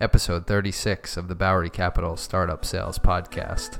episode 36 of the Bowery Capital Startup Sales Podcast.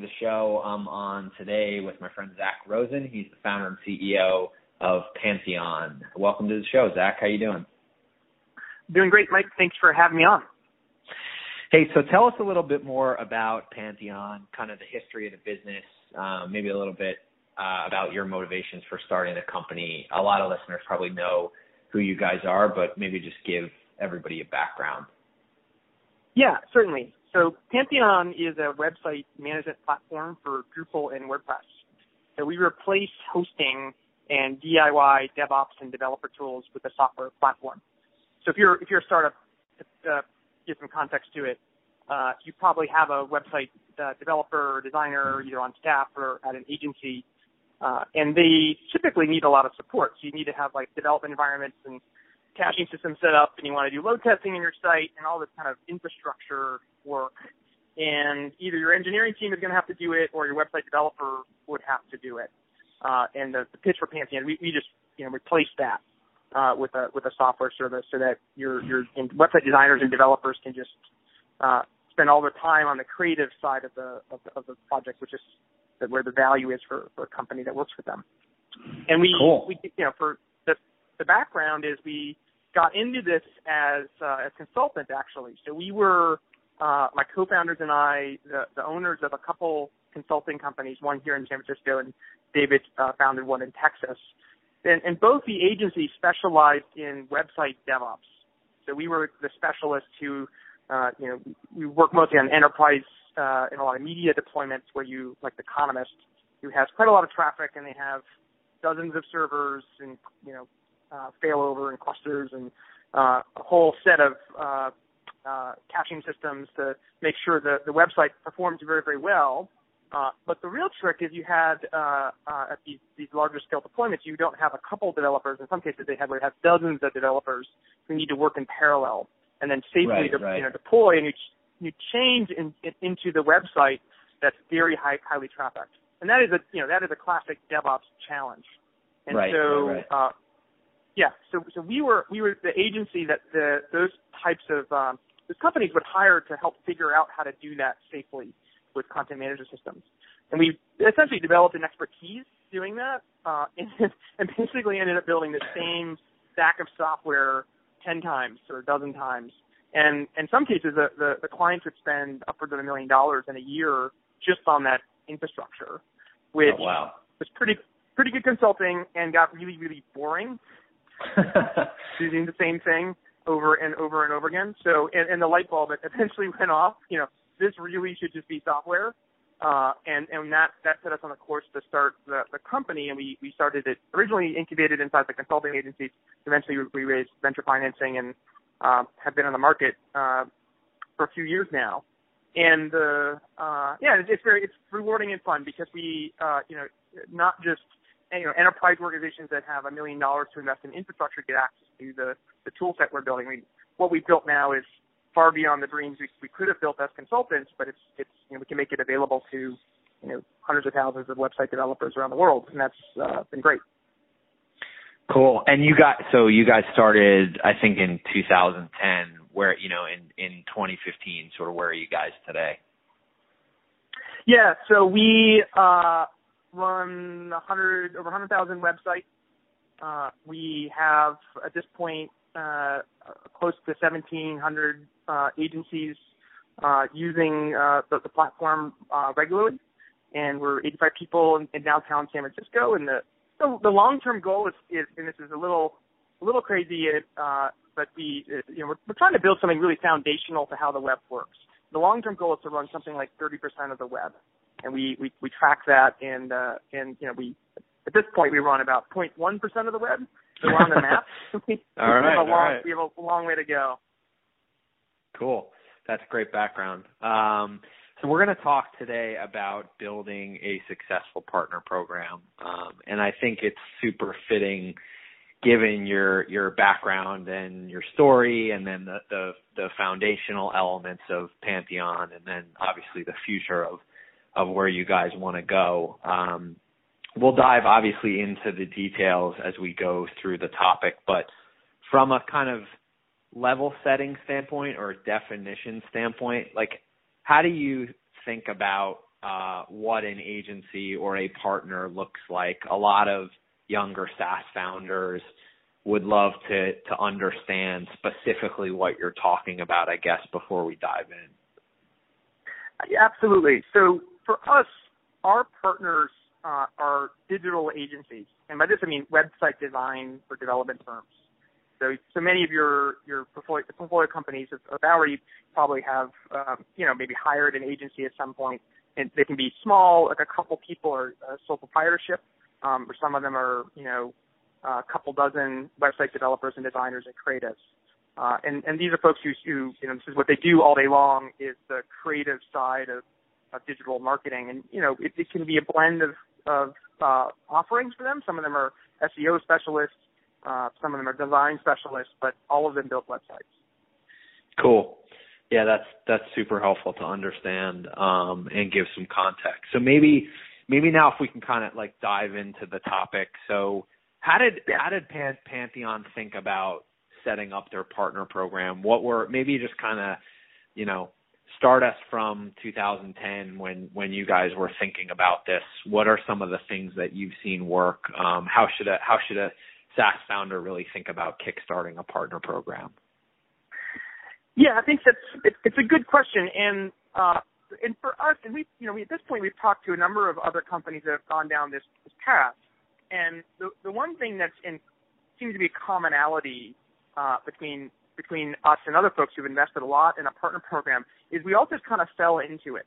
The show. I'm on today with my friend Zach Rosen. He's the founder and CEO of Pantheon. Welcome to the show, Zach. How you doing? Doing great, Mike. Thanks for having me on. Hey, so tell us a little bit more about Pantheon, kind of the history of the business, um, maybe a little bit uh, about your motivations for starting the company. A lot of listeners probably know who you guys are, but maybe just give everybody a background. Yeah, certainly. So Pantheon is a website management platform for Drupal and WordPress. So we replace hosting and DIY DevOps and developer tools with a software platform. So if you're if you're a startup, uh, give some context to it, uh, you probably have a website uh, developer or designer either on staff or at an agency, uh, and they typically need a lot of support. So you need to have like development environments and caching systems set up, and you want to do load testing in your site and all this kind of infrastructure work. And either your engineering team is going to have to do it, or your website developer would have to do it. Uh, and the, the pitch for Pantheon, we, we just you know replace that uh, with a with a software service so that your your website designers and developers can just uh, spend all their time on the creative side of the of the, of the project, which is where the value is for, for a company that works with them. And we Cool. we you know for the the background is we got into this as uh, as consultants actually. So we were uh, my co-founders and I, the, the owners of a couple consulting companies, one here in San Francisco, and David uh, founded one in Texas. And, and both the agencies specialized in website DevOps. So we were the specialists who, uh, you know, we work mostly on enterprise uh, and a lot of media deployments where you, like The Economist, who has quite a lot of traffic and they have dozens of servers and, you know, uh, failover and clusters and uh, a whole set of uh, uh, caching systems to make sure the, the website performs very, very well. Uh, but the real trick is you had uh, uh, at these, these larger scale deployments, you don't have a couple developers. In some cases, they have, have dozens of developers who need to work in parallel and then safely Right, de- right. you know, deploy and you, ch- you change in, in, into the website that's very high, highly trafficked. And that is a you know that is a classic DevOps challenge. And Right, so Uh, yeah, so so we were we were the agency that the those types of um, those companies would hire to help figure out how to do that safely with content management systems. And we essentially developed an expertise doing that, uh, and, and basically ended up building the same stack of software ten times or a dozen times. And in some cases, the, the, the clients would spend upwards of a million dollars in a year just on that infrastructure, which Oh, wow. was pretty pretty good consulting and got really really boring doing the same thing over and over and over again. So, and, and the light bulb that eventually went off. You know, this really should just be software. Uh, and, and that, that set us on a course to start the, the company. And we, we started it originally incubated inside the consulting agency. Eventually we, raised venture financing and, um, have been on the market, uh, for a few years now. And, uh, uh, yeah, it's, it's very, it's rewarding and fun because we, uh, you know, not just you know, enterprise organizations that have a million dollars to invest in infrastructure get access to the, the tool set we're building. I mean, what we've built now is far beyond the dreams we, we could have built as consultants, but it's, it's, you know, we can make it available to, you know, hundreds of thousands of website developers around the world, and that's uh, been great. Cool. And you got so you guys started I think in 2010 where you know in in 2015 sort of where are you guys today? Yeah, so we uh, run 100 over 100,000 websites. Uh, we have at this point uh, close to 1,700 uh, agencies uh, using uh, the, the platform uh, regularly, and we're 85 people in, in downtown San Francisco. And the the, the long-term goal is, is, and this is a little a little crazy, but we you know we're, we're trying to build something really foundational to how the web works. The long-term goal is to run something like 30% of the web and we we, we track that, and uh, and you know we at this point we run about 0.1 percent of the web. So we're on the map. we, all right, we have a long right. we have a long way to go. Cool. That's great background. Um, so we're going to talk today about building a successful partner program, um, and I think it's super fitting given your your background and your story, and then the, the the foundational elements of Pantheon, and then obviously the future of of where you guys want to go. Um, we'll dive obviously into the details as we go through the topic, but from a kind of level setting standpoint or definition standpoint, like how do you think about uh, what an agency or a partner looks like? A lot of younger SaaS founders would love to to understand specifically what you're talking about, I guess, before we dive in. Absolutely. So for us, our partners uh, are digital agencies, and by this I mean website design or development firms. So, so many of your your portfolio, portfolio companies of already probably have um, you know maybe hired an agency at some point, and they can be small, like a couple people or a sole proprietorship, um, or some of them are you know a couple dozen website developers and designers and creatives. Uh, and, and these are folks who, who, you know, this is what they do all day long is the creative side of, of digital marketing. And, you know, it, it can be a blend of, of, uh, offerings for them. Some of them are SEO specialists. Uh, some of them are design specialists, but all of them build websites. Cool. Yeah, that's that's super helpful to understand um, and give some context. So maybe maybe now if we can kind of like dive into the topic. So how did Yeah. how did Pan- Pantheon think about setting up their partner program? What were maybe just kind of you know start us from 2010 when when you guys were thinking about this. What are some of the things that you've seen work? Um, how should a how should a SaaS founder really think about kickstarting a partner program? Yeah, I think that's it, it's a good question, and uh, and for us, and we you know we, at this point we've talked to a number of other companies that have gone down this, this path, and the the one thing that's in seems to be a commonality uh, between between us and other folks who've invested a lot in a partner program is we all just kind of fell into it.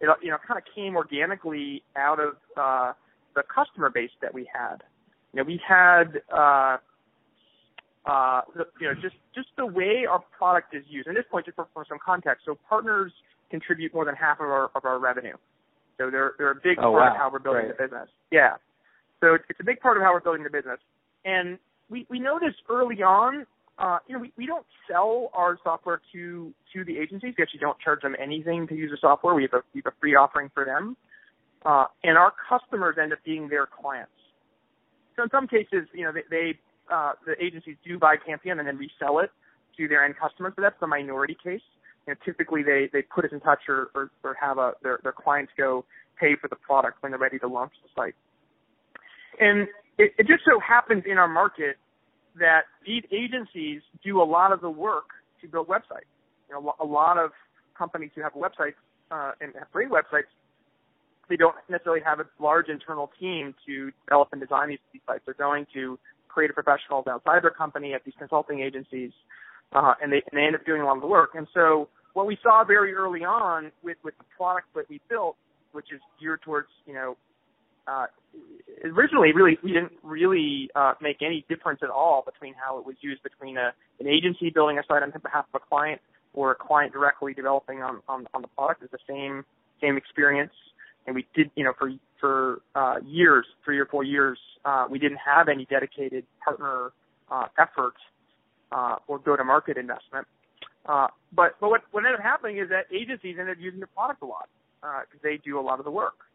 It you know kind of came organically out of uh, the customer base that we had. You know, we had uh, uh, the, you know, just just the way our product is used. At this point, just for, for some context, so partners contribute more than half of our of our revenue. So they're they're a big Oh, part wow. of how we're building Great. the business. Yeah. So it's, it's a big part of how we're building the business. And we we noticed early on, uh, you know, we, we don't sell our software to to the agencies. We actually don't charge them anything to use the software. We have a we have a free offering for them. Uh, and our customers end up being their clients. So in some cases, you know, they, they uh, the agencies do buy Pantheon and then resell it to their end customers, but that's the minority case. You know, typically they, they put us in touch or, or, or have a, their, their clients go pay for the product when they're ready to launch the site. And it, it just so happens in our market that these agencies do a lot of the work to build websites. You know, a lot of companies who have websites uh, and have great websites, they don't necessarily have a large internal team to develop and design these, these sites. They're going to creative professionals outside their company at these consulting agencies, uh, and they and they end up doing a lot of the work. And so what we saw very early on with with the product that we built, which is geared towards you know. Uh, originally, really, we didn't really uh, make any difference at all between how it was used between a, an agency building a site on behalf of a client or a client directly developing on, on, on the product. It's the same same experience and we did, you know, for for uh, years, three or four years, uh, we didn't have any dedicated partner uh, effort uh, or go-to-market investment. Uh, but but what what ended up happening is that agencies ended up using the product a lot because they do a lot of the work.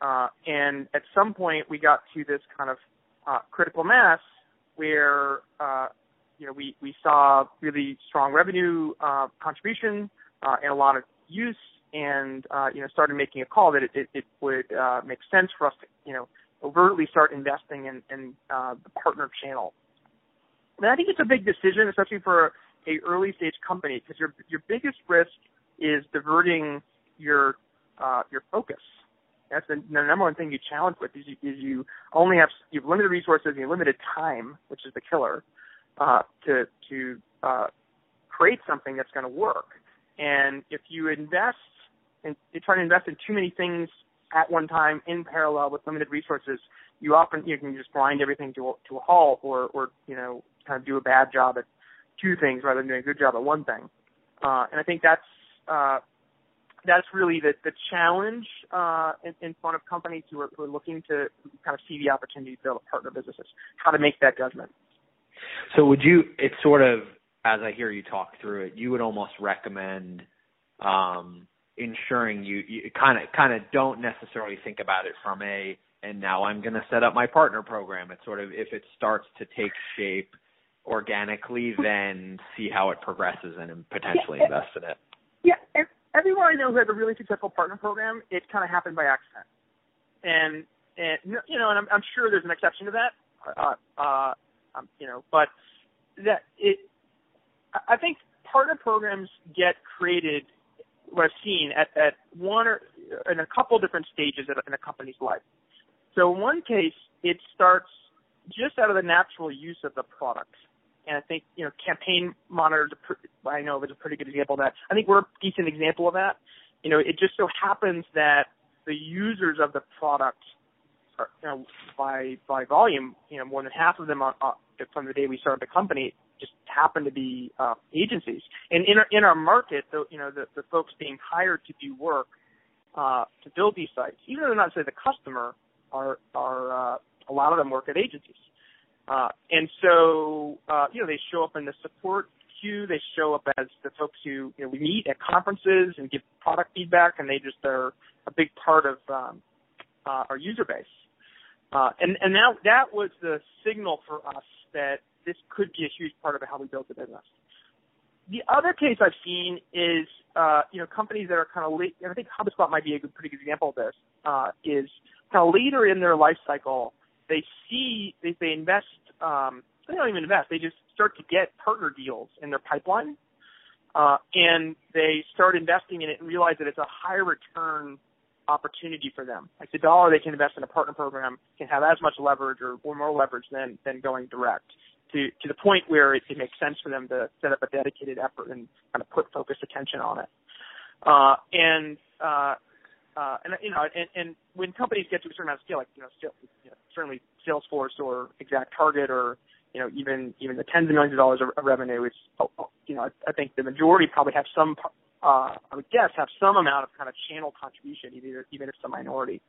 Uh, and at some point, we got to this kind of uh, critical mass where uh, you know we we saw really strong revenue uh, contribution uh, and a lot of use and uh, you know started making a call that it, it, it would uh, make sense for us to you know overtly start investing in, in uh, the partner channel. And I think it's a big decision, especially for a early stage company, because your your biggest risk is diverting your uh, your focus. That's the, the number one thing you challenge with is you, is you only have you have limited resources and you limited time, which is the killer, uh, to to uh, create something that's going to work. And if you invest and you try to invest in too many things at one time in parallel with limited resources, you often you can just grind everything to a, to a halt, or or you know kind of do a bad job at two things rather than doing a good job at one thing. Uh, and I think that's uh, that's really the the challenge uh, in, in front of companies who are, who are looking to kind of see the opportunity to build a partner businesses. How to make that judgment. So would you? It's sort of as I hear you talk through it, you would almost recommend um, ensuring you kind of kind of don't necessarily think about it from a and now I'm going to set up my partner program. It's sort of if it starts to take shape organically, then see how it progresses and potentially yeah, invest in it. Yeah, everyone I know who has a really successful partner program, it kind of happened by accident, and and you know, and I'm, I'm sure there's an exception to that. Uh, uh, um, you know, but that it, I think partner programs get created. What I've seen at at one or in a couple different stages in a company's life. So in one case, it starts just out of the natural use of the product. And I think, you know, Campaign Monitor's, I know is a pretty good example of that. I think we're a decent example of that. You know, it just so happens that the users of the product are, you know, by, by volume, you know, more than half of them are, are from the day we started the company just happen to be uh, agencies. And in our, in our market, the, you know, the, the folks being hired to do work uh, to build these sites, even though they're not say the customer, are are uh, a lot of them work at agencies. Uh, and so, uh, you know, they show up in the support queue. They show up as the folks who, you know, we meet at conferences and give product feedback, and they just are a big part of um, uh, our user base. Uh, and and that that was the signal for us that this could be a huge part of how we built the business. The other case I've seen is, uh, you know, companies that are kind of late, and I think HubSpot might be a good, pretty good example of this, uh, is kind of later in their life cycle, they see they, they invest. Um, they don't even invest. They just start to get partner deals in their pipeline, uh, and they start investing in it and realize that it's a high return opportunity for them. Like the dollar they can invest in a partner program can have as much leverage or, or more leverage than than going direct. To to the point where it, it makes sense for them to set up a dedicated effort and kind of put focused attention on it. Uh, and uh, uh, and you know, and, and when companies get to a certain amount of scale, like you know, still, you know certainly Salesforce or ExactTarget or you know even even the tens of millions of dollars of, of revenue, it's oh, oh, you know I, I think the majority probably have some uh, I would guess have some amount of kind of channel contribution, even even if it's a minority.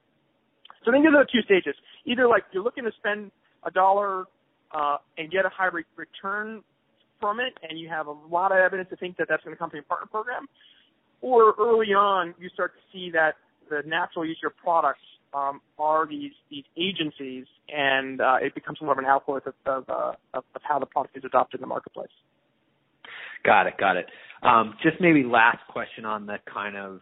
So think there's two stages. Either like you're looking to spend a dollar uh, and get a high re- return from it, and you have a lot of evidence to think that that's going to come from your partner program, or early on you start to see that the natural use of your products um, are these these agencies, and uh, it becomes more of an outgrowth of of, uh, of of how the product is adopted in the marketplace. Got it, got it. Um, just maybe last question on the kind of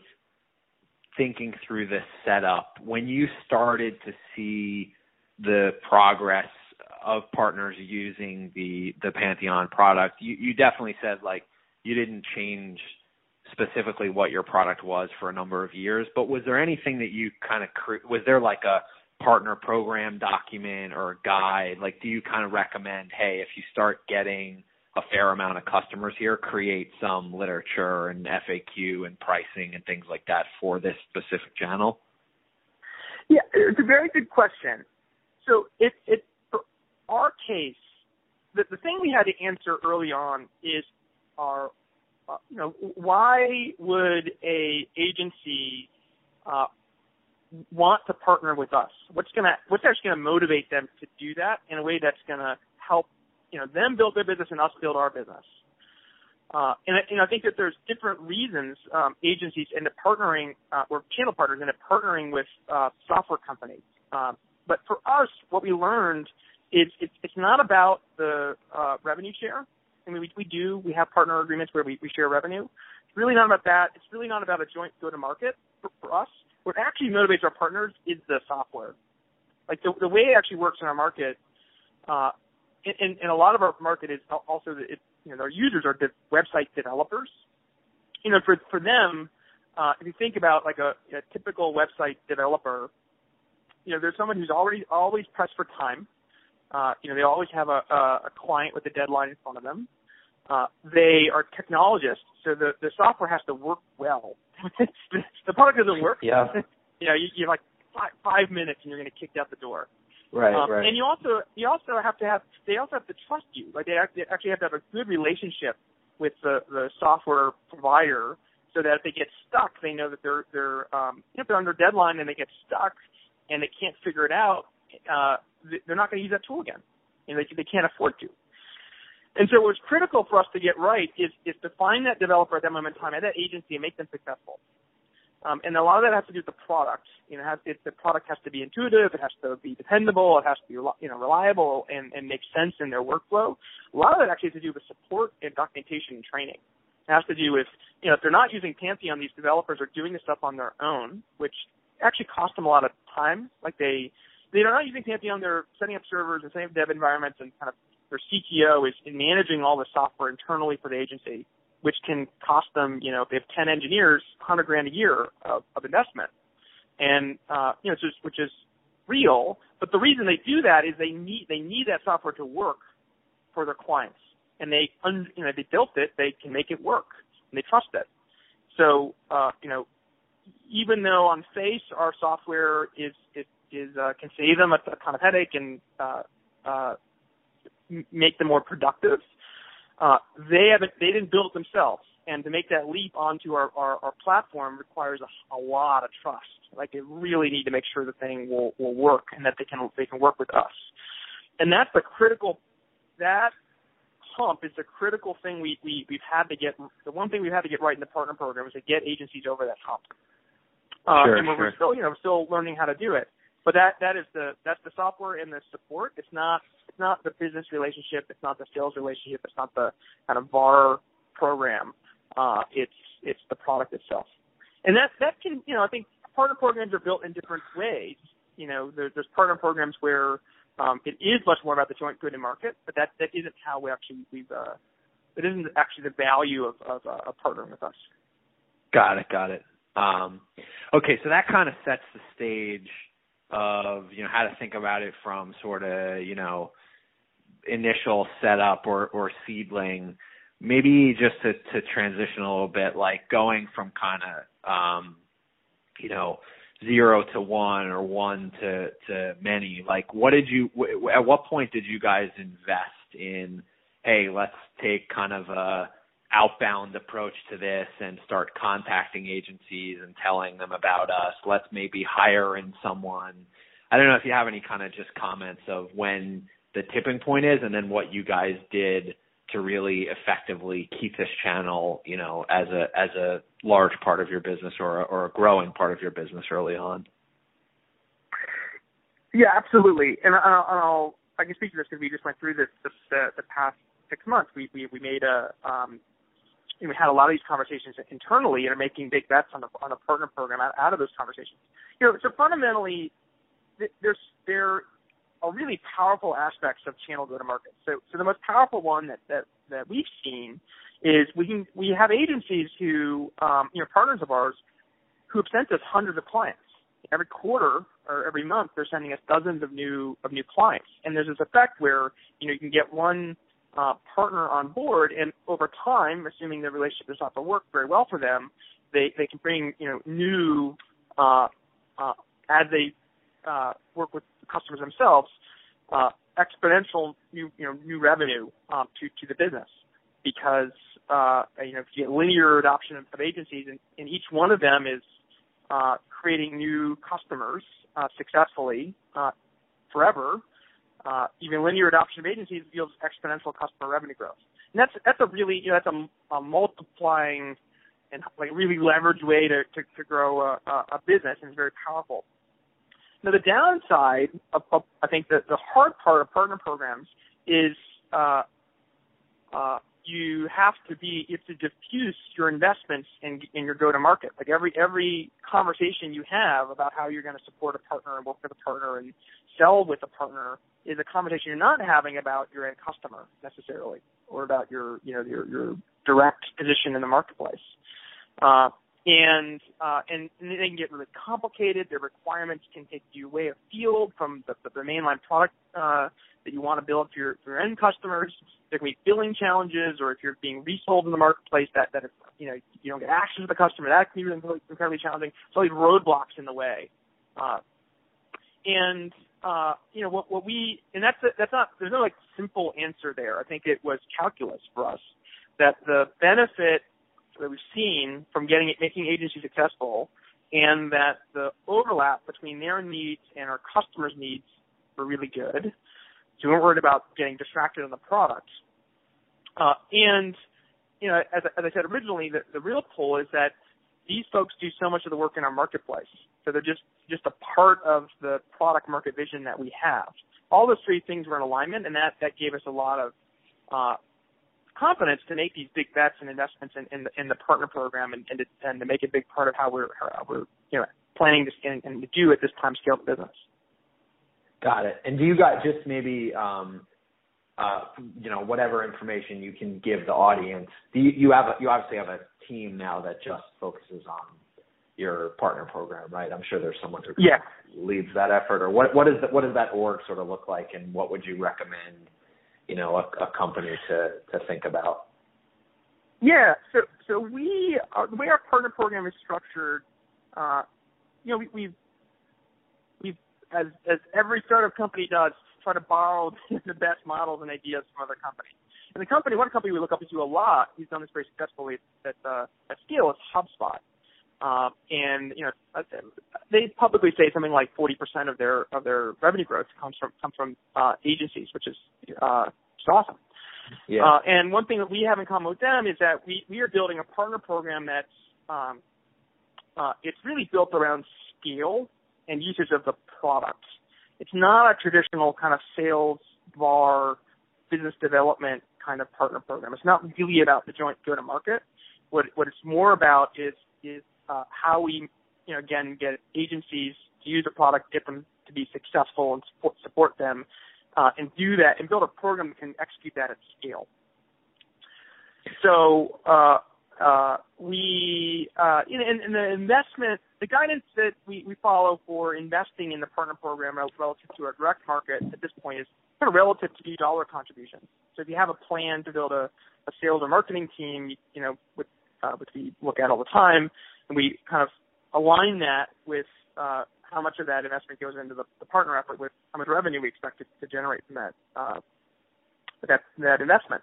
thinking through the setup. When you started to see the progress of partners using the the Pantheon product, you, you definitely said like you didn't change specifically what your product was for a number of years, but was there anything that you kind of cre- was there like a partner program document or a guide? Like, do you kind of recommend, hey, if you start getting a fair amount of customers here, create some literature and FAQ and pricing and things like that for this specific channel? Yeah, it's a very good question. So it it for our case, the the thing we had to answer early on is our you know, why would a agency uh, want to partner with us? What's gonna what's actually gonna motivate them to do that in a way that's gonna help you know them build their business and us build our business? Uh, and, and I think that there's different reasons um, agencies end up partnering uh, or channel partners end up partnering with uh, software companies. Um, but for us, what we learned is it's, it's not about the uh, revenue share. I mean, we, we do, we have partner agreements where we, we share revenue. It's really not about that. It's really not about a joint go-to-market for, for us. What actually motivates our partners is the software. Like the, the way it actually works in our market, uh, and, and a lot of our market is also that it, you know, our users are the website developers. You know, for, for them, uh, if you think about like a, a typical website developer, you know, there's someone who's already always pressed for time. Uh, you know, they always have a, a, a client with a deadline in front of them. Uh, they are technologists, so the, the software has to work well. the product doesn't work. Yeah. you know, you, you have like five, five minutes and you're going to kick out the door. Right, Um, right. And you also you also have to have they also have to trust you. Like they actually have to have a good relationship with the the software provider, so that if they get stuck, they know that they're they're um, if they're under deadline and they get stuck and they can't figure it out, uh, they're not going to use that tool again, and they they can't afford to. And so what's critical for us to get right is is to find that developer at that moment in time at that agency and make them successful. Um, and a lot of that has to do with the product. You know, has, it, the product has to be intuitive, it has to be dependable, it has to be you know reliable and, and make sense in their workflow. A lot of that actually has to do with support and documentation and training. It has to do with you know if they're not using Pantheon, these developers are doing this stuff on their own, which actually costs them a lot of time. Like they they're not using Pantheon, they're setting up servers and setting up dev environments and kind of their CTO is managing all the software internally for the agency which can cost them, you know, if they have 10 engineers, 100 grand a year of, of investment. And, uh, you know, which is real. But the reason they do that is they need, they need that software to work for their clients. And they, un, you know, they built it, they can make it work and they trust it. So, uh, you know, even though on face our software is, is, is, uh, can save them a, a ton of headache and, uh, uh, make them more productive, uh, they haven't they didn't build it themselves. And to make that leap onto our, our, our platform requires a, a lot of trust. Like they really need to make sure the thing will, will work and that they can they can work with us. And that's the critical that hump is the critical thing we, we we've had to get the one thing we've had to get right in the partner program is to get agencies over that hump. Uh, Sure, and we're, sure. we're still you know still learning how to do it but that that is the that's the software and the support it's not it's not the business relationship. It's not the sales relationship. It's not the kind of VAR program. Uh, it's it's the product itself. And that that can you know I think partner programs are built in different ways. You know there, there's partner programs where um, it is much more about the joint go to market, but that that isn't how we actually we've uh, it isn't actually the value of of uh, partnering with us. Got it, got it. Um, okay, so that kind of sets the stage of you know how to think about it from sort of you know initial setup or or seedling. Maybe just to to transition a little bit, like going from kind of um, you know zero to one or one to to many. Like, what did you? At what point did you guys invest in? Hey, let's take kind of a outbound approach to this and start contacting agencies and telling them about us. Let's maybe hire in someone. I don't know if you have any kind of just comments of when the tipping point is and then what you guys did to really effectively keep this channel, you know, as a as a large part of your business or a, or a growing part of your business early on. Yeah, absolutely. And I'll, I can speak to this because we just went through this, this the, the past six months. We we we made a um, know, we had a lot of these conversations internally and are making big bets on the on the partner program out, out of those conversations. You know, so fundamentally, th- there's there are really powerful aspects of channel go to market. So so the most powerful one that that that we've seen is we can we have agencies who um, you know partners of ours who have sent us hundreds of clients every quarter or every month they're sending us dozens of new of new clients and there's this effect where you know you can get one uh, partner on board, and over time, assuming the relationship does not going to work very well for them, they they can bring you know new uh, uh, as they uh, work with customers themselves, uh, exponential new you know new revenue um, to to the business. Because uh, you know if you get linear adoption of, of agencies, and, and each one of them is uh, creating new customers uh, successfully uh, forever uh, even linear adoption of agencies yields exponential customer revenue growth. And that's that's a really you know that's a, a multiplying and like really leveraged way to to, to grow a, a business and it's very powerful. Now the downside of, of I think that the hard part of partner programs is uh, uh, you have to be you have to diffuse your investments in in your go to market. Like every every conversation you have about how you're going to support a partner and work with a partner and sell with a partner is a conversation you're not having about your end customer necessarily, or about your you know your your direct position in the marketplace. Uh, and uh, and, they can get really complicated. Their requirements can take you way afield from the, the, the mainline product uh, that you want to build for your, for your end customers. There can be billing challenges, or if you're being resold in the marketplace, that that you know you don't get access to the customer, that can be really incredibly challenging. So these roadblocks in the way, uh, and uh, you know what what we and that's that's not there's no like simple answer there. I think it was calculus for us that the benefit that we've seen from getting it, making agencies successful, and that the overlap between their needs and our customers' needs were really good. So we weren't worried about getting distracted on the product. Uh, and you know, as, as I said originally, the, the real pull is that these folks do so much of the work in our marketplace. So they're just just a part of the product market vision that we have. All those three things were in alignment, and that that gave us a lot of uh, confidence to make these big bets and investments in, in, the, in the partner program and, and, to, and to make a big part of how we're how we're you know planning to and, and to do at this time scale business. Got it. And do you guys just maybe um, uh, you know whatever information you can give the audience? Do you, you have a, you obviously have a team now that just focuses on your partner program, right? I'm sure there's someone who yeah. leads that effort, or what what is the, what does that org sort of look like, and what would you recommend you know a, a company to to think about? Yeah, so so we uh, the way our partner program is structured, uh, you know, we, we've we've as as every startup company does, try to borrow the best models and ideas from other companies. And the company, one company we look up to a lot, who's done this very successfully at uh, at scale, is HubSpot. Uh, and you know, uh, they publicly say something like 40% of their of their revenue growth comes from comes from uh, agencies, which is uh, just awesome. Yeah. Uh, and one thing that we have in common with them is that we we are building a partner program that's um, uh, it's really built around scale and usage of the product. It's not a traditional kind of sales VAR business development kind of partner program. It's not really about the joint go to market. What what it's more about is is uh, how we, you know, again, get agencies to use a product, get them to be successful and support, support them, uh, and do that and build a program that can execute that at scale. So, uh, uh, we, uh, in, in, the investment, the guidance that we, we follow for investing in the partner program relative to our direct market at this point is kind of relative to the dollar contribution. So if you have a plan to build a, a sales or marketing team, you know, with, uh, which we look at all the time, and we kind of align that with uh, how much of that investment goes into the, the partner effort with how much revenue we expect to, to generate from that uh, that that investment,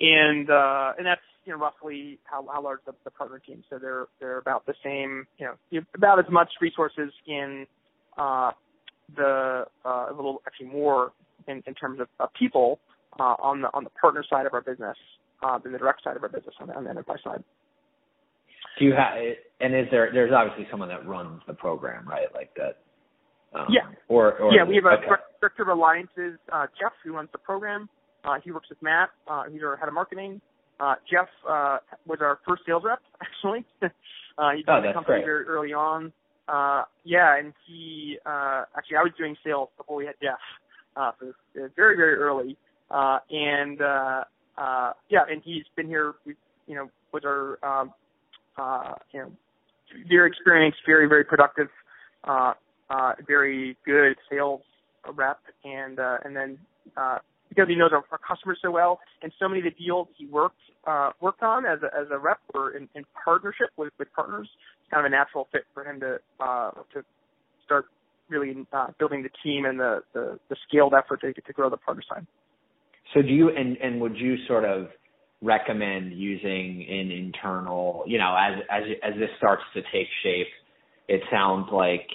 and uh, and that's you know roughly how, how large the, the partner team. So they're they're about the same, you know, about as much resources in uh, the uh, a little actually more in, in terms of uh, people uh, on the on the partner side of our business uh, than the direct side of our business on the, on the enterprise side. Do you have and is there there's obviously someone that runs the program, right? Like that. Um, yeah. Or, or yeah, we have a okay. director of alliances, uh, Jeff, who runs the program. Uh, he works with Matt. Uh, he's our head of marketing. Uh, Jeff uh, was our first sales rep, actually. uh, he oh, joined the company great. very early on. Uh, yeah, and he uh, actually I was doing sales before we had Jeff. Uh, so very very early. Uh, and uh, uh, yeah, and he's been here. We, you know, was our um, uh, you know, very experienced, very very productive, uh, uh, very good sales rep, and uh, and then uh, because he knows our, our customers so well, and so many of the deals he worked uh, worked on as a, as a rep were in, in partnership with, with partners. It's kind of a natural fit for him to uh, to start really uh, building the team and the, the, the scaled effort to, to grow the partner side. So do you and and would you sort of recommend using an internal, you know, as as as this starts to take shape, it sounds like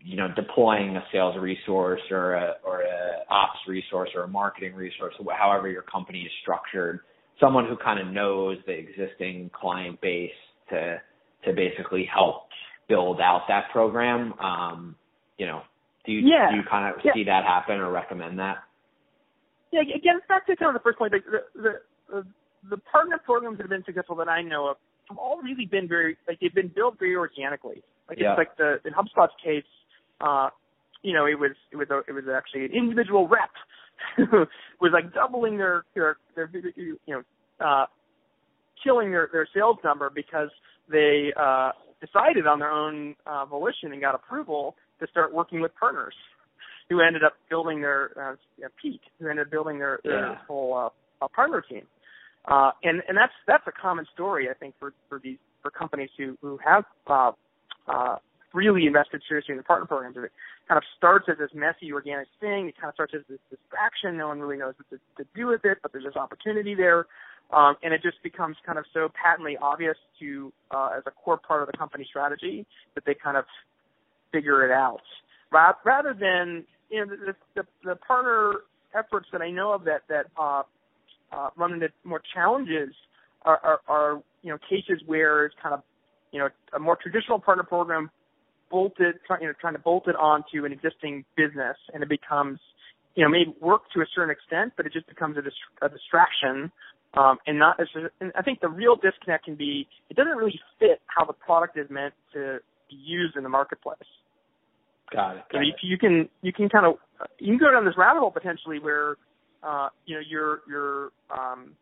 you know deploying a sales resource or a or a ops resource or a marketing resource, however your company is structured, someone who kind of knows the existing client base to to basically help build out that program. Um, you know, do you Yeah. do you kind of Yeah. see that happen or recommend that? Yeah, again, it's back to kind of the first point. Like the, the the the partner programs that have been successful that I know of have all really been very like they've been built very organically. Like Yeah. it's like the in HubSpot's case, uh, you know, it was it was a, it was actually an individual rep who was like doubling their their their you know uh killing their their sales number because they uh, decided on their own uh, volition and got approval to start working with partners who ended up building their uh, Pete, who ended up building their, their Yeah. whole uh, uh, partner team. Uh, and and that's that's a common story I think for for these for companies who who have uh, uh, really invested seriously in the partner programs. It kind of starts as this messy organic thing. It kind of starts as this distraction. No one really knows what to, to do with it, but there's this opportunity there. Um, and it just becomes kind of so patently obvious to uh, as a core part of the company strategy that they kind of figure it out rather than you know the, the, the partner efforts that I know of that that uh, uh, run into more challenges are, are, are you know cases where it's kind of you know a more traditional partner program bolted try, you know trying to bolt it onto an existing business and it becomes you know maybe work to a certain extent but it just becomes a, dist- a distraction um, and not as and I think the real disconnect can be it doesn't really fit how the product is meant to be used in the marketplace. Got it. So you, you can you can kind of you can go down this rabbit hole potentially where uh, you know you're you're um,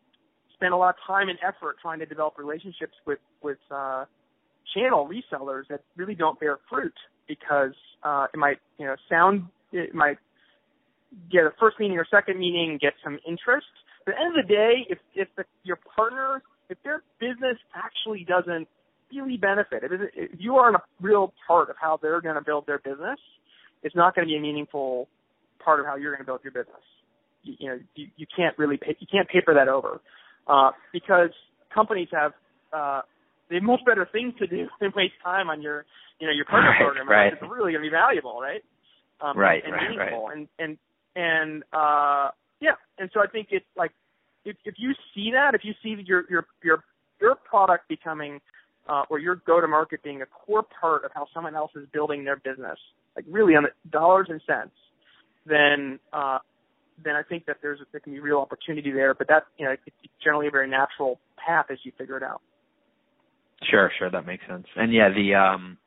spend a lot of time and effort trying to develop relationships with with uh, channel resellers that really don't bear fruit because uh, it might you know sound it might get a first meeting or second meeting and get some interest. But at the end of the day, if if the, your partner if their business actually doesn't really benefit, if, if you aren't a real part of how they're going to build their business, it's not going to be a meaningful part of how you're going to build your business. You, you know, you, you can't really pay, you can't paper that over uh, because companies have uh, they have much better things to do than waste time on your you know your partner Right, program. right. It's really going to be valuable, right? Um, Right, and right, meaningful. And and and uh, yeah, and so I think it's like if if you see that, if you see your your your your product becoming uh, or your go to market being a core part of how someone else is building their business, like really on the dollars and cents, then uh, then I think that there's there can be real opportunity there. But that you know it's generally a very natural path as you figure it out. Sure, sure, that makes sense. And yeah, the um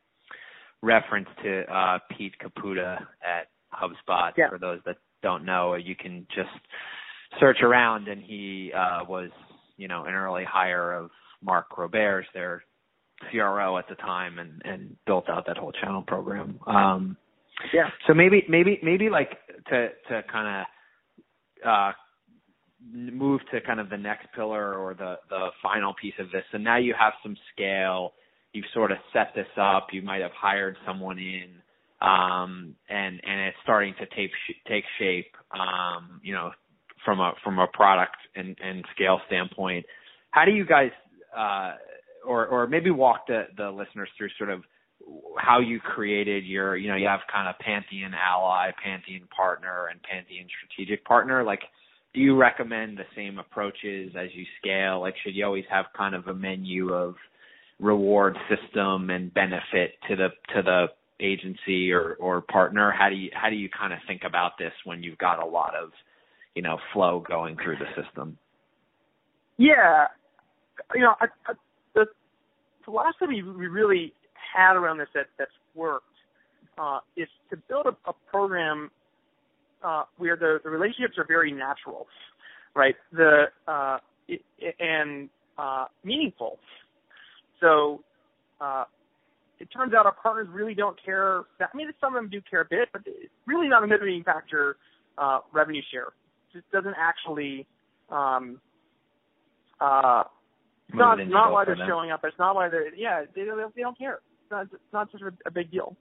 reference to uh Pete Caputa at HubSpot Yeah. for those that don't know, you can just search around and he uh was, you know, an early hire of Mark Roberge, their CRO at the time and and built out that whole channel program. Um Yeah. so maybe maybe maybe like to to kind of move to kind of the next pillar or the the final piece of this. So now you have some scale. You've sort of set this up. You might have hired someone in, um, and and it's starting to take take shape. Um, you know, from a from a product and and scale standpoint. How do you guys, uh, or or maybe walk the the listeners through sort of how you created your, you know, you have kind of Pantheon ally, Pantheon partner, and Pantheon strategic partner. Like, do you recommend the same approaches as you scale? Like, should you always have kind of a menu of reward system and benefit to the to the agency or or partner? How do you how do you kind of think about this when you've got a lot of, you know, flow going through the system? Yeah, you know, I, I, the philosophy we really had around this that that's worked uh, is to build a, a program uh, where the, the relationships are very natural, right? The uh, it, and uh, meaningful. So uh, it turns out our partners really don't care. That, I mean, some of them do care a bit, but it's really not a mitigating factor. Uh, revenue share it just doesn't actually. Um, uh, it's not not why they're them. showing up. It's not why they're yeah they they don't care. Not it's not such a, big deal.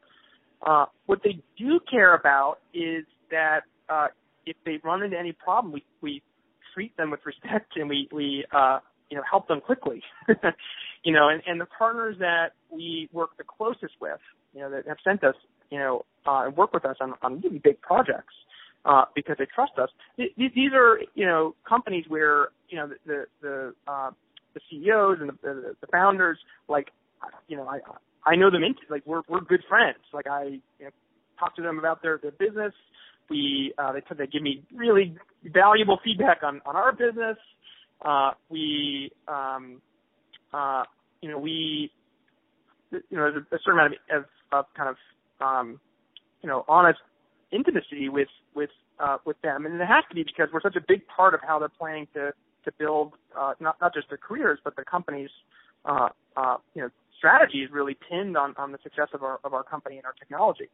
Uh, what they do care about is that uh, if they run into any problem, we we treat them with respect and we we uh, you know help them quickly. you know, and, and the partners that we work the closest with, you know, that have sent us, you know, uh, and work with us on on really big projects uh, because they trust us. Th- These are, you know, companies where, you know, the the the, uh, the CEOs and the, the the founders, like, you know, I I know them into like we're we're good friends. Like I you know, talk to them about their their business. We uh, they they give me really valuable feedback on on our business. Uh, we um, uh, you know we you know there's a, a certain amount of, of, kind of um, you know honest intimacy with with uh, with them, and it has to be because we're such a big part of how they're planning to to build uh, not not just their careers but their companies uh, uh, you know strategy is really pinned on on the success of our of our company and our technology.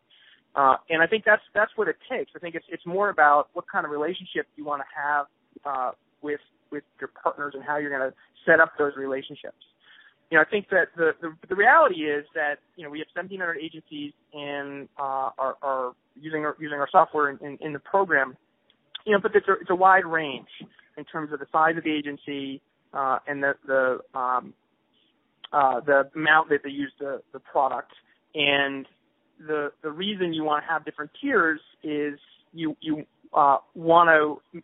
Uh, and I think that's that's what it takes. I think it's it's more about what kind of relationship you want to have uh, with with your partners and how you're going to set up those relationships. You know, I think that the, the the reality is that you know we have 1,700 agencies and uh, are, are using our using our software in, in, in the program. You know, but it's a, it's a wide range in terms of the size of the agency uh, and the the um, uh, the amount that they use the the product. And the the reason you want to have different tiers is you you uh, want to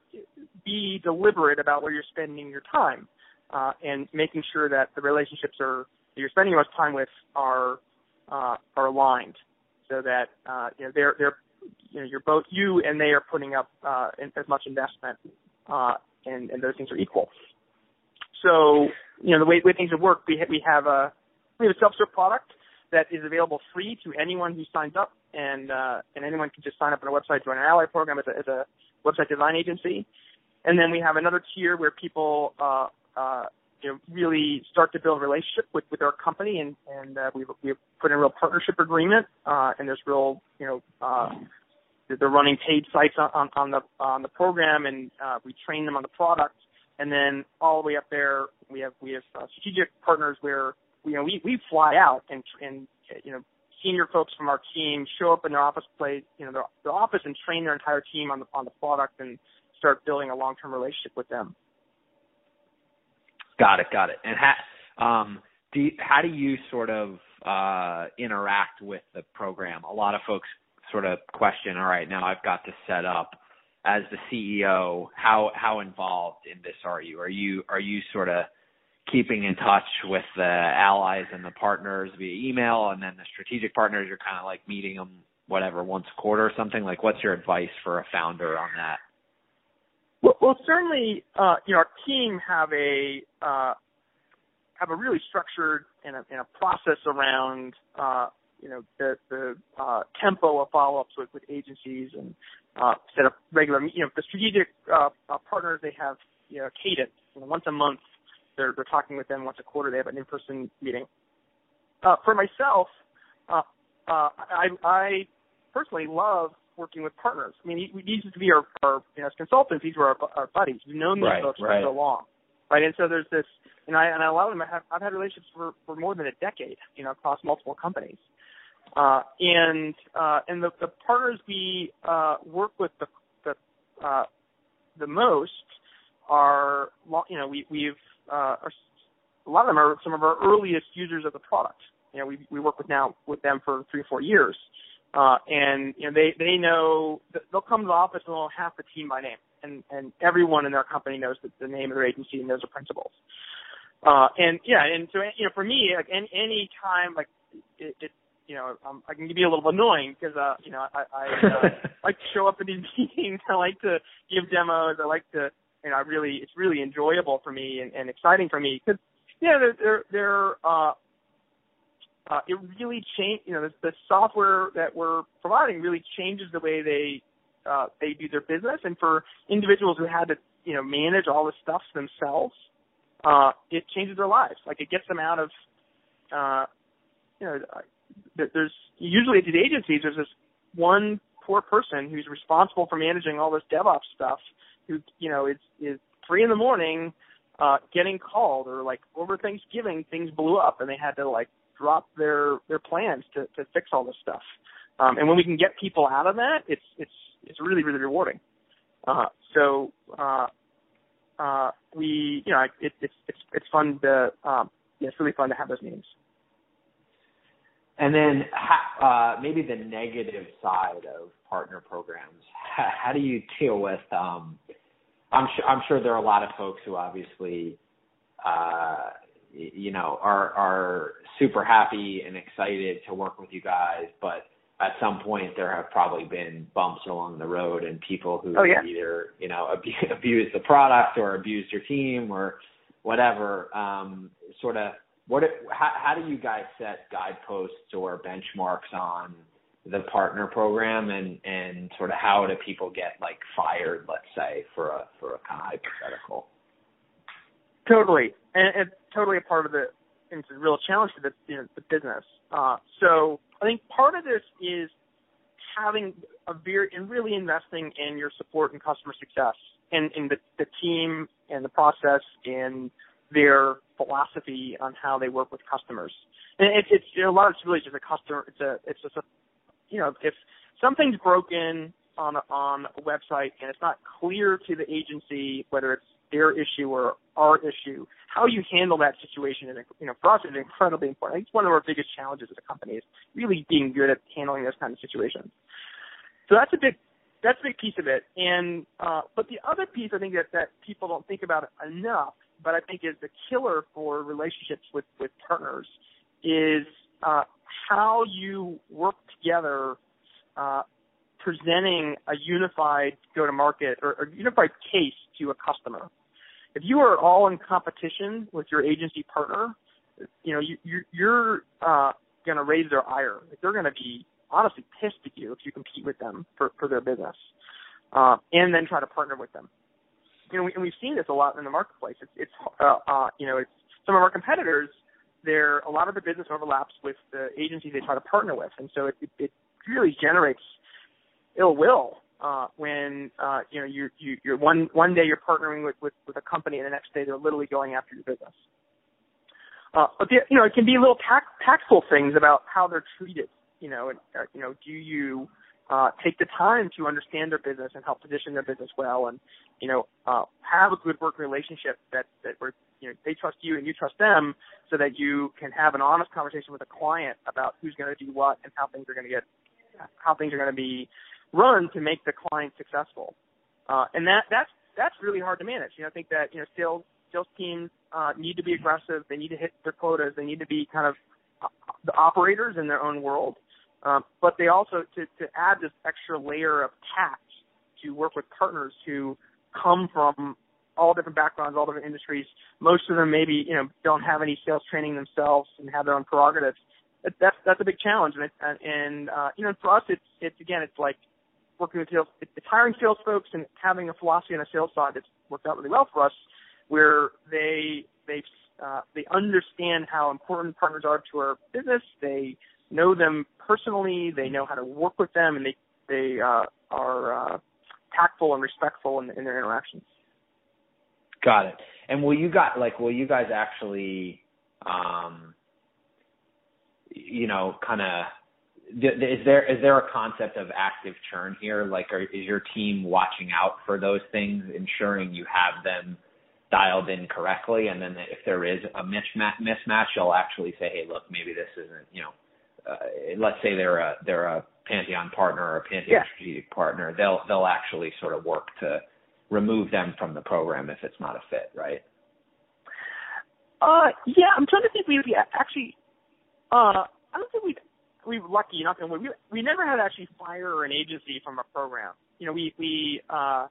be deliberate about where you're spending your time uh, and making sure that the relationships are that you're spending most time with are uh, are aligned, so that uh, you know they're they're you know you're both you and they are putting up uh, in, as much investment, uh, and and those things are equal. So you know the way, way things have worked, we we have a we have a self-serve product that is available free to anyone who signs up, and uh, and anyone can just sign up on our website, join our ally program as a, as a website design agency, and then we have another tier where people uh, uh, you know really start to build a relationship with with our company, and and uh, we've we've put in a real partnership agreement, uh, and there's real you know. Uh, they're running paid sites on, on, on the on the program, and uh, we train them on the product. And then all the way up there, we have we have uh, strategic partners where you know we we fly out and and you know senior folks from our team show up in their office place you know their, their office and train their entire team on the on the product and start building a long term relationship with them. Got it, got it. And how um do you, how do you sort of uh interact with the program? A lot of folks sort of question, all right, now I've got to set up as the CEO, how how involved in this are you? Are you are you sort of keeping in touch with the allies and the partners via email, and then the strategic partners, you're kind of like meeting them whatever once a quarter or something. Like, what's your advice for a founder on that? Well, well certainly, uh, you know, our team have a uh, have a really structured and a, and a process around uh, you know the the uh, tempo of follow-ups with, with agencies and uh, set up regular you know the strategic uh, uh, partners they have you know cadence you know, once a month they're they're talking with them once a quarter they have an in-person meeting. Uh, for myself, uh, uh, I I personally love working with partners. I mean, these used to be our, our you know, as consultants, these were our, our buddies. We've known these right, folks right. for so long, right? And so there's this, and I and a lot of them I have I've had relationships for for more than a decade, you know, across multiple companies. Uh, and uh, and the, the partners we uh, work with the the, uh, the most are you know we we've uh, are, a lot of them are some of our earliest users of the product. You know we we work with now with them for three or four years, uh, and you know they they know they'll come to the office and they'll have the team by name, and and everyone in their company knows the, the name of their agency and knows their principals. Uh, and yeah, and so you know for me like any, any time like it, it you know, um, I can be a little annoying because, uh, you know, I, I uh, like to show up in these meetings. I like to give demos. I like to, you know, I really, it's really enjoyable for me and, and exciting for me because, yeah, they're, they're, they're, uh, uh, it really change, you know, the, the software that we're providing really changes the way they, uh, they do their business. And for individuals who had to, you know, manage all this stuff themselves, uh, it changes their lives. Like it gets them out of, uh, you know, there's usually at these agencies there's this one poor person who's responsible for managing all this DevOps stuff who you know is is three in the morning uh getting called or like over Thanksgiving things blew up and they had to like drop their their plans to to fix all this stuff. Um and when we can get people out of that it's it's it's really really rewarding. Uh so uh uh we you know it, it's it's it's fun to um yeah, it's really fun to have those meetings. And then uh, maybe the negative side of partner programs. How, how do you deal with? Um, I'm sure I'm sure there are a lot of folks who obviously, uh, you know, are are super happy and excited to work with you guys, but at some point there have probably been bumps along the road and people who oh, yeah. either you know abuse, abuse the product or abuse your team or whatever. Um, sort of what how, do you guys set guideposts or benchmarks on the partner program and and sort of how do people get like fired let's say for a for a kind of hypothetical totally and, and totally a part of the it's a real challenge to the you know, the business. Uh, so I think part of this is having a very and really investing in your support and customer success and in the, the team and the process and their philosophy on how they work with customers. And it's it's you know, a lot of it's really just a customer. It's a it's just a you know if something's broken on a, on a website and it's not clear to the agency whether it's their issue or our issue, how you handle that situation is, you know, for us is incredibly important. It's one of our biggest challenges as a company is really being good at handling those kind of situations. So that's a big, that's a big piece of it. And, uh, but the other piece I think that, that people don't think about enough, but I think is the killer for relationships with, with partners is, uh, how you work together, uh, presenting a unified go-to-market or a unified case to a customer if you are all in competition with your agency partner, you know, you, you, you're uh, going to raise their ire. Like they're going to be honestly pissed at you if you compete with them for, for their business, uh, and then try to partner with them. You know, we, and we've seen this a lot in the marketplace. It's, it's uh, uh, you know, it's some of our competitors. There, a lot of the business overlaps with the agencies they try to partner with, and so it, it, it really generates ill will uh, when uh, you know you you you're one one day you're partnering with, with with a company and the next day they're literally going after your business. Uh, but the, you know it can be little tact, tactful things about how they're treated. You know, and, uh, you know, do you uh, take the time to understand their business and help position their business well, and you know, uh, have a good working relationship that that where you know they trust you and you trust them, so that you can have an honest conversation with a client about who's going to do what and how things are going to get, how things are going to be run to make the client successful. Uh, and that that's that's really hard to manage. You know, I think that you know sales sales teams uh, need to be aggressive. They need to hit their quotas. They need to be kind of uh, the operators in their own world. Um, but they also to to add this extra layer of tact to work with partners who come from all different backgrounds, all different industries. Most of them maybe you know don't have any sales training themselves and have their own prerogatives. That's that's a big challenge, and it, and uh, you know for us it's it's again it's like working with sales, it's hiring sales folks and having a philosophy on a sales side that's worked out really well for us, where they they uh, they understand how important partners are to our business. They know them personally. They know how to work with them, and they they uh, are uh, tactful and respectful in, in their interactions. Got it. And will you guys like will you guys actually um you know kind of is there is there a concept of active churn here? Like, are, is your team watching out for those things, ensuring you have them dialed in correctly, and then if there is a mismatch, mismatch, you'll actually say, hey, look, maybe this isn't, you know, uh, let's say they're a they're a Pantheon partner or a Pantheon yeah. strategic partner, they'll they'll actually sort of work to remove them from the program if it's not a fit, right? Uh, yeah, I'm trying to think. We actually, uh, I don't think we we were lucky enough, and we we never had actually fire an agency from a program. You know, we we uh,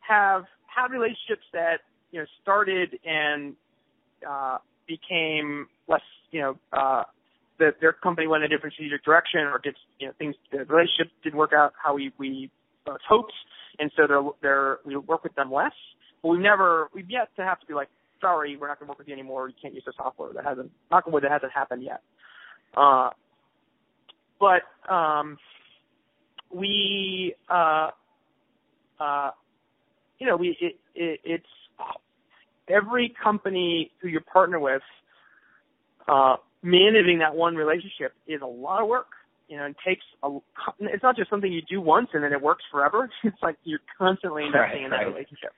have had relationships that you know started and uh, became less. You know, uh, that their company went in a different strategic direction, or did you know things the relationship didn't work out how we we uh, hoped, and so they're they're we work with them less. But we've never we've yet to have to be like, sorry, we're not going to work with you anymore. You can't use the software. That hasn't not wood that hasn't happened yet. Uh, but um, we, uh, uh, you know, we it, it, it's every company who you partner with. Uh, managing that one relationship is a lot of work. You know, it takes a. It's not just something you do once and then it works forever. It's like you're constantly investing right, in that right. relationship.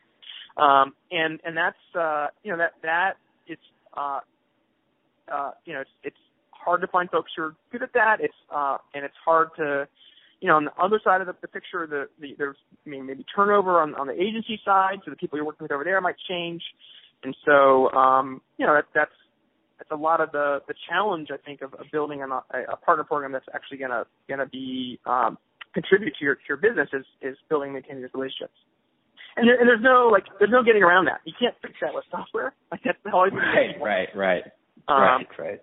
Um, and and that's uh, you know that that it's uh, uh, you know it's, it's hard to find folks who are good at that. It's uh, and it's hard to, you know, on the other side of the, the picture, the, the there's I mean maybe turnover on on the agency side, so the people you're working with over there might change, and so um, you know that, that's that's a lot of the the challenge I think of, of building a, a partner program that's actually gonna gonna be um, contribute to your to your business is is building and maintaining those relationships. And, there, and there's no like there's no getting around that. You can't fix that with software. Like that's always right, right, right, um, right, right.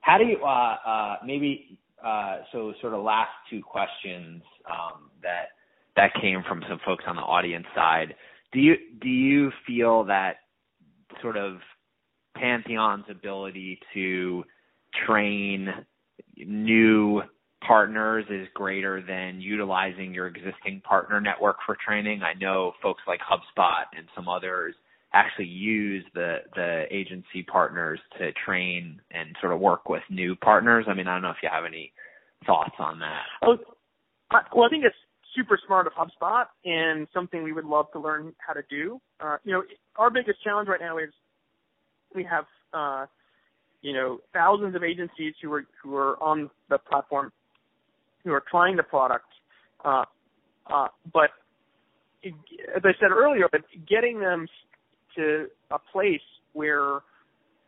How do you uh, uh, maybe uh, so sort of last two questions um, that that came from some folks on the audience side. Do you do you feel that sort of Pantheon's ability to train new partners is greater than utilizing your existing partner network for training. I know folks like HubSpot and some others actually use the the agency partners to train and sort of work with new partners. I mean, I don't know if you have any thoughts on that. Oh, well, I think it's super smart of HubSpot and something we would love to learn how to do. Uh, you know, our biggest challenge right now is we have uh, you know thousands of agencies who are who are on the platform who are trying the product, uh, uh, but as I said earlier, but getting them to a place where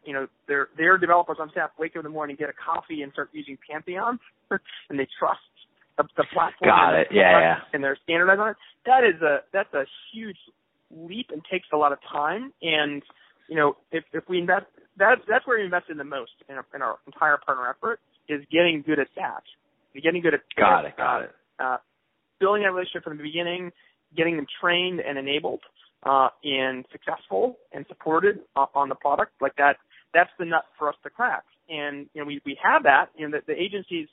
you know their their developers on staff wake up in the morning, get a coffee, and start using Pantheon, and they trust the, the platform. Got and it. Yeah, yeah. And they're standardized on it. That is a that's a huge leap and takes a lot of time. And you know if if we invest that's that's where we invested the most in our, in our entire partner effort is getting good at that. Getting good at got it, got uh, it. Uh, building that relationship from the beginning, getting them trained and enabled, uh, and successful and supported on the product like that. That's the nut for us to crack. And you know, we we have that. You know, the, the agencies,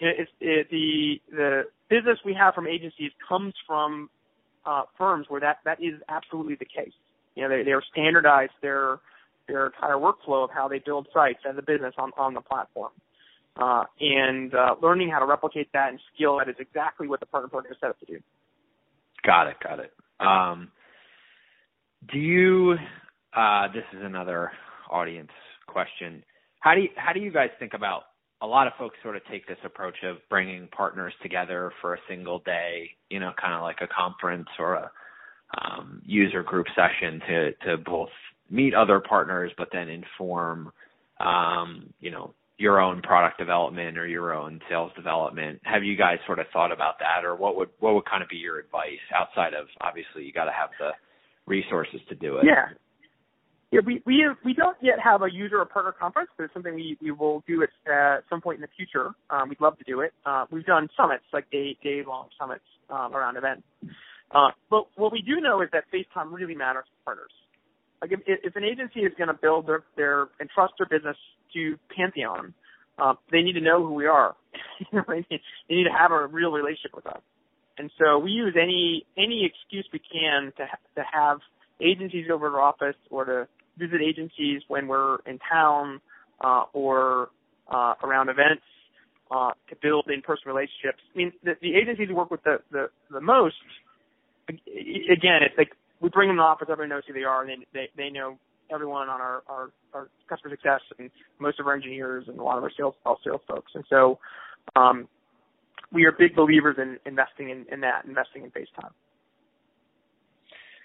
you know, it's, it, the the business we have from agencies comes from uh, firms where that that is absolutely the case. You know, they they are standardized their their entire workflow of how they build sites as a business on on the platform. Uh, and uh, learning how to replicate that and scale that is exactly what the partner program is set up to do. Got it, got it. Um, do you? Uh, this is another audience question. How do you, how do you guys think about? A lot of folks sort of take this approach of bringing partners together for a single day, you know, kind of like a conference or a um, user group session to to both meet other partners, but then inform, um, you know, your own product development or your own sales development. Have you guys sort of thought about that, or what would what would kind of be your advice outside of obviously you got to have the resources to do it? Yeah. Yeah, we we we don't yet have a user or partner conference, but it's something we we will do at uh, some point in the future. Um, we'd love to do it. Uh, we've done summits, like day day long summits um, around events. Uh, but what we do know is that face time really matters to partners. Like if, if an agency is going to build their their and trust their business to Pantheon, uh, they need to know who we are. they need to have a real relationship with us. And so we use any any excuse we can to ha- to have agencies over to our office or to visit agencies when we're in town uh, or uh, around events uh, to build in-person relationships. I mean, the, the agencies we work with the, the the most, again, it's like we bring them to the office, everyone knows who they are, and they they, they know everyone on our, our our customer success and most of our engineers and a lot of our sales all sales folks. And so, um, we are big believers in investing in, in that, investing in FaceTime.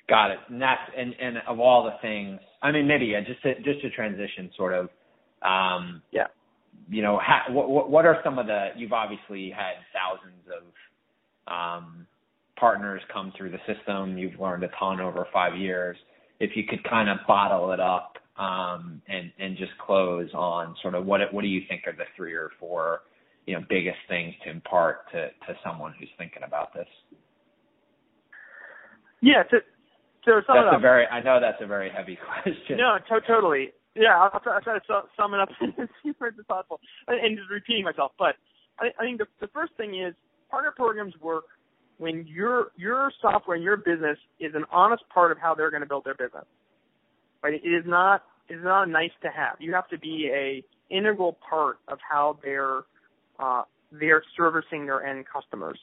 Got it. And that's and and of all the things, I mean, maybe yeah, just to just to transition, sort of. Um, yeah. You know, ha, what what are some of the? You've obviously had thousands of um, partners come through the system. You've learned a ton over five years. If you could kind of bottle it up um, and and just close on sort of what what do you think are the three or four you know biggest things to impart to to someone who's thinking about this? Yeah, to so sum that's it up. a very. I know that's a very heavy question. No, to- totally. Yeah, I'll, I'll, try, to sum it up as super as possible, and, and just repeating myself. But I, I think the, the first thing is partner programs work when your your software and your business is an honest part of how they're going to build their business. Right? It is not it is not nice to have. You have to be a integral part of how they're uh, they're servicing their end customers.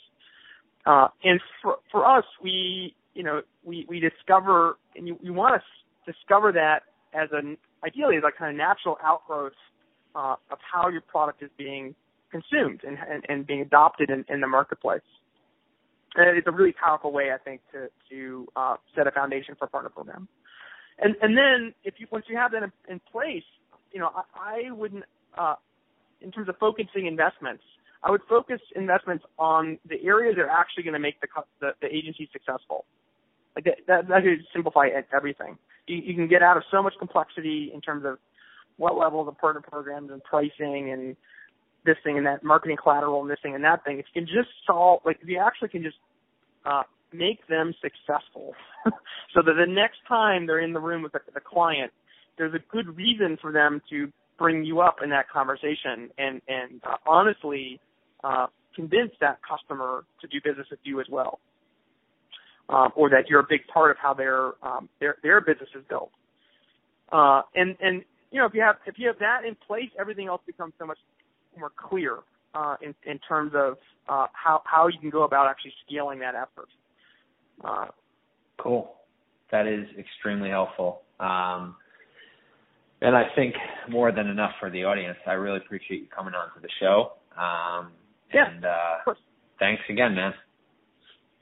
Uh, and for for us, we you know we we discover and you, you want to discover that as an ideally as a kind of natural outgrowth uh, of how your product is being consumed and and, and being adopted in, in the marketplace. And it's a really powerful way, I think, to to uh, set a foundation for a partner program. And and then if you once you have that in, in place, you know I, I wouldn't uh, in terms of focusing investments, I would focus investments on the areas that are actually going to make the, the the agency successful. Like that that, that could simplify everything. You, you can get out of so much complexity in terms of what level of partner programs and pricing and this thing and that marketing collateral and this thing and that thing. If you can just solve, like if you actually can just uh, make them successful, so that the next time they're in the room with the, the client, there's a good reason for them to bring you up in that conversation and and uh, honestly uh, convince that customer to do business with you as well, um, or that you're a big part of how their um, their their business is built. Uh, and and you know if you have if you have that in place, everything else becomes so much more clear uh, in in terms of uh, how how you can go about actually scaling that effort. Uh, cool. That is extremely helpful. Um, and I think more than enough for the audience. I really appreciate you coming on to the show. Um, yeah, and uh, thanks again, man.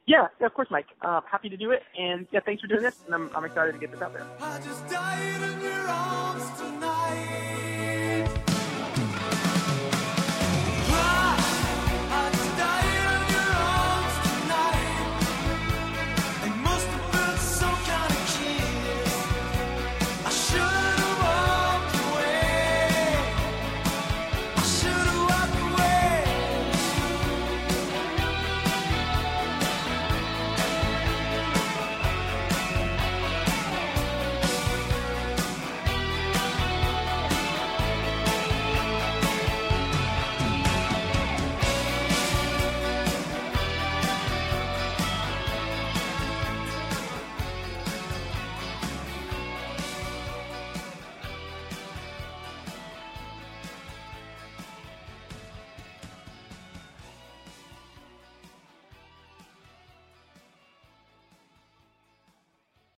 Yeah, yeah, of course, Mike. Uh, happy to do it, and yeah, thanks for doing this, and I'm, I'm excited to get this out there.